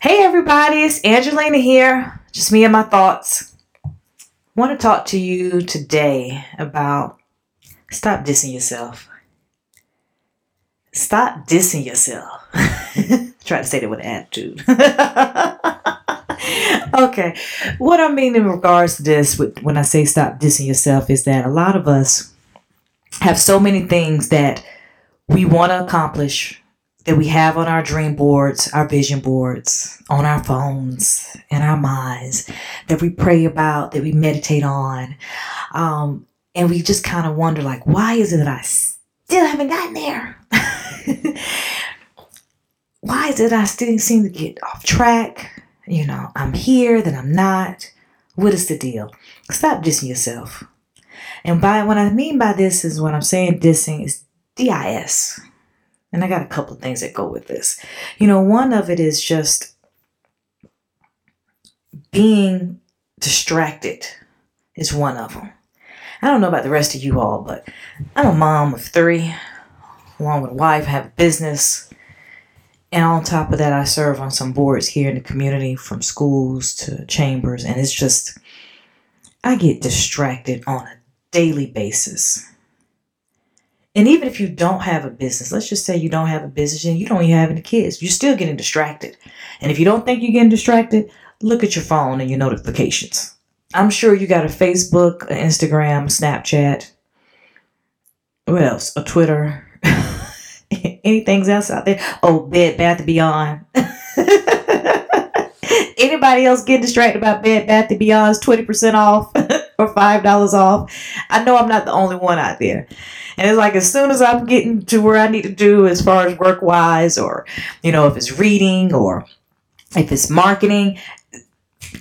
Hey everybody, it's Angelina here. Just me and my thoughts. I want to talk to you today about stop dissing yourself. Stop dissing yourself. Try to say that with attitude. okay. What I mean in regards to this with, when I say stop dissing yourself is that a lot of us have so many things that we want to accomplish that we have on our dream boards, our vision boards, on our phones, in our minds, that we pray about, that we meditate on. Um, and we just kind of wonder, like, why is it that I still haven't gotten there? why is it I still seem to get off track? You know, I'm here, then I'm not. What is the deal? Stop dissing yourself. And by what I mean by this is what I'm saying dissing is DIS. And I got a couple of things that go with this. You know, one of it is just being distracted is one of them. I don't know about the rest of you all, but I'm a mom of three, along with a wife, have a business. And on top of that, I serve on some boards here in the community from schools to chambers. And it's just, I get distracted on a daily basis. And even if you don't have a business, let's just say you don't have a business and you don't even have any kids, you're still getting distracted. And if you don't think you're getting distracted, look at your phone and your notifications. I'm sure you got a Facebook, an Instagram, Snapchat, what else? A Twitter, anything else out there? Oh, Bed Bath & Beyond. Anybody else get distracted about Bed Bath & Beyond's 20% off or $5 off? I know I'm not the only one out there. And it's like as soon as I'm getting to where I need to do as far as work wise, or you know, if it's reading or if it's marketing,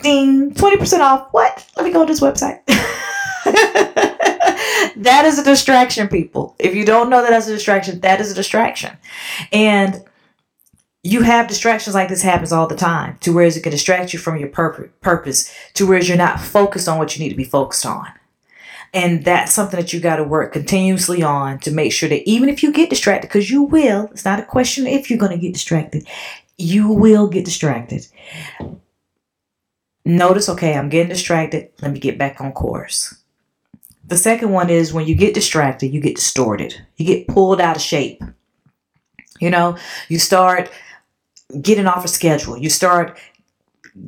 ding, 20% off. What? Let me go to this website. that is a distraction, people. If you don't know that that's a distraction, that is a distraction. And you have distractions like this happens all the time to where it can distract you from your pur- purpose to where you're not focused on what you need to be focused on and that's something that you got to work continuously on to make sure that even if you get distracted, because you will, it's not a question if you're going to get distracted, you will get distracted. Notice, okay, I'm getting distracted. Let me get back on course. The second one is when you get distracted, you get distorted, you get pulled out of shape. You know, you start getting off a schedule, you start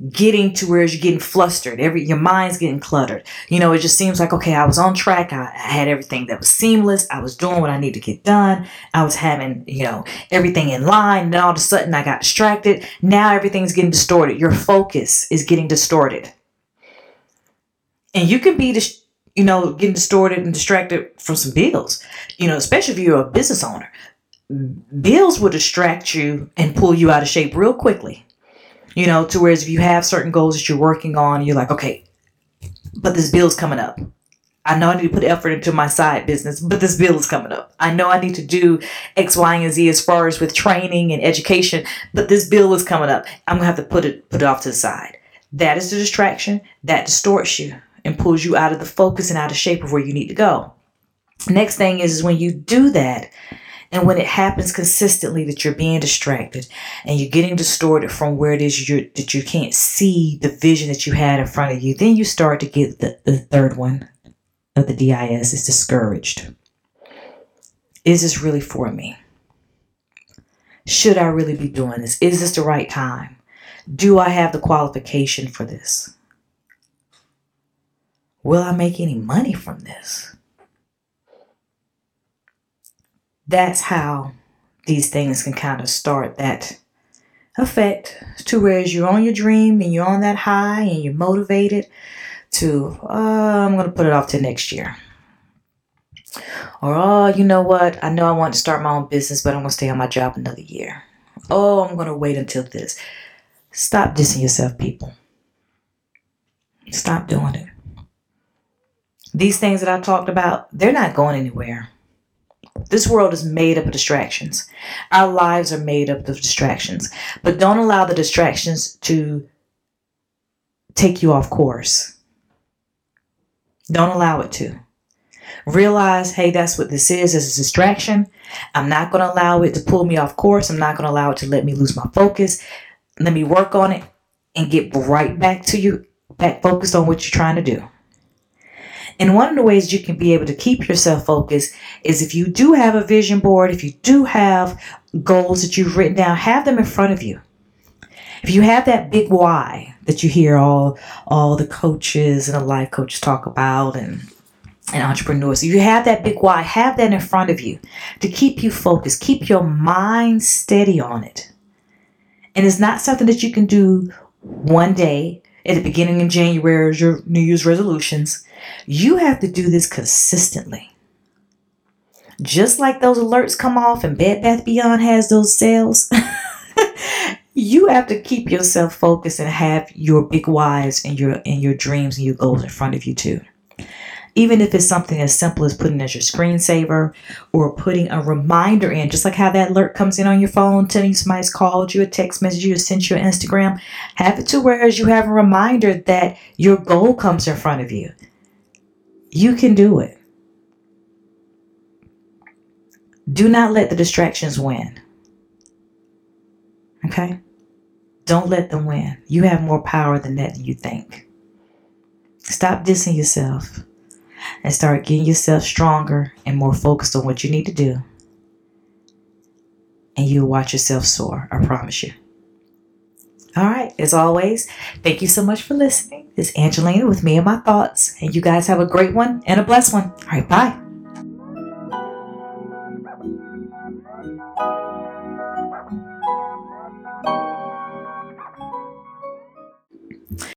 getting to where you're getting flustered. Every your mind's getting cluttered. You know, it just seems like okay, I was on track. I, I had everything that was seamless. I was doing what I need to get done. I was having you know everything in line. And all of a sudden, I got distracted. Now everything's getting distorted. Your focus is getting distorted, and you can be dis- you know getting distorted and distracted from some bills. You know, especially if you're a business owner. Bills will distract you and pull you out of shape real quickly you know, to whereas if you have certain goals that you're working on, you're like, okay, but this bill's coming up. I know I need to put effort into my side business, but this bill is coming up. I know I need to do X, Y, and Z as far as with training and education, but this bill is coming up. I'm gonna have to put it put it off to the side. That is the distraction that distorts you and pulls you out of the focus and out of shape of where you need to go. Next thing is, is when you do that, and when it happens consistently that you're being distracted and you're getting distorted from where it is you that you can't see the vision that you had in front of you, then you start to get the, the third one of the DIS is discouraged. Is this really for me? Should I really be doing this? Is this the right time? Do I have the qualification for this? Will I make any money from this? That's how these things can kind of start that effect to whereas you're on your dream and you're on that high and you're motivated to uh, i'm going to put it off to next year. Or oh you know what? I know i want to start my own business but i'm going to stay on my job another year. Oh i'm going to wait until this. Stop dissing yourself people. Stop doing it. These things that i talked about they're not going anywhere this world is made up of distractions. Our lives are made up of distractions. But don't allow the distractions to take you off course. Don't allow it to. Realize, hey, that's what this is. It's a distraction. I'm not going to allow it to pull me off course. I'm not going to allow it to let me lose my focus. Let me work on it and get right back to you, back focused on what you're trying to do. And one of the ways you can be able to keep yourself focused is if you do have a vision board, if you do have goals that you've written down, have them in front of you. If you have that big why that you hear all all the coaches and the life coaches talk about and and entrepreneurs, if you have that big why, have that in front of you to keep you focused, keep your mind steady on it. And it's not something that you can do one day at the beginning of January as your New Year's resolutions. You have to do this consistently. Just like those alerts come off and Bed Bath Beyond has those sales. you have to keep yourself focused and have your big whys and your and your dreams and your goals in front of you too. Even if it's something as simple as putting as your screensaver or putting a reminder in, just like how that alert comes in on your phone telling you somebody's called you, a text message you, sent you an Instagram, have it to whereas you have a reminder that your goal comes in front of you. You can do it. Do not let the distractions win. Okay? Don't let them win. You have more power than that you think. Stop dissing yourself and start getting yourself stronger and more focused on what you need to do. And you'll watch yourself soar. I promise you. All right. As always, thank you so much for listening. It's Angelina with me and my thoughts. And you guys have a great one and a blessed one. All right. Bye.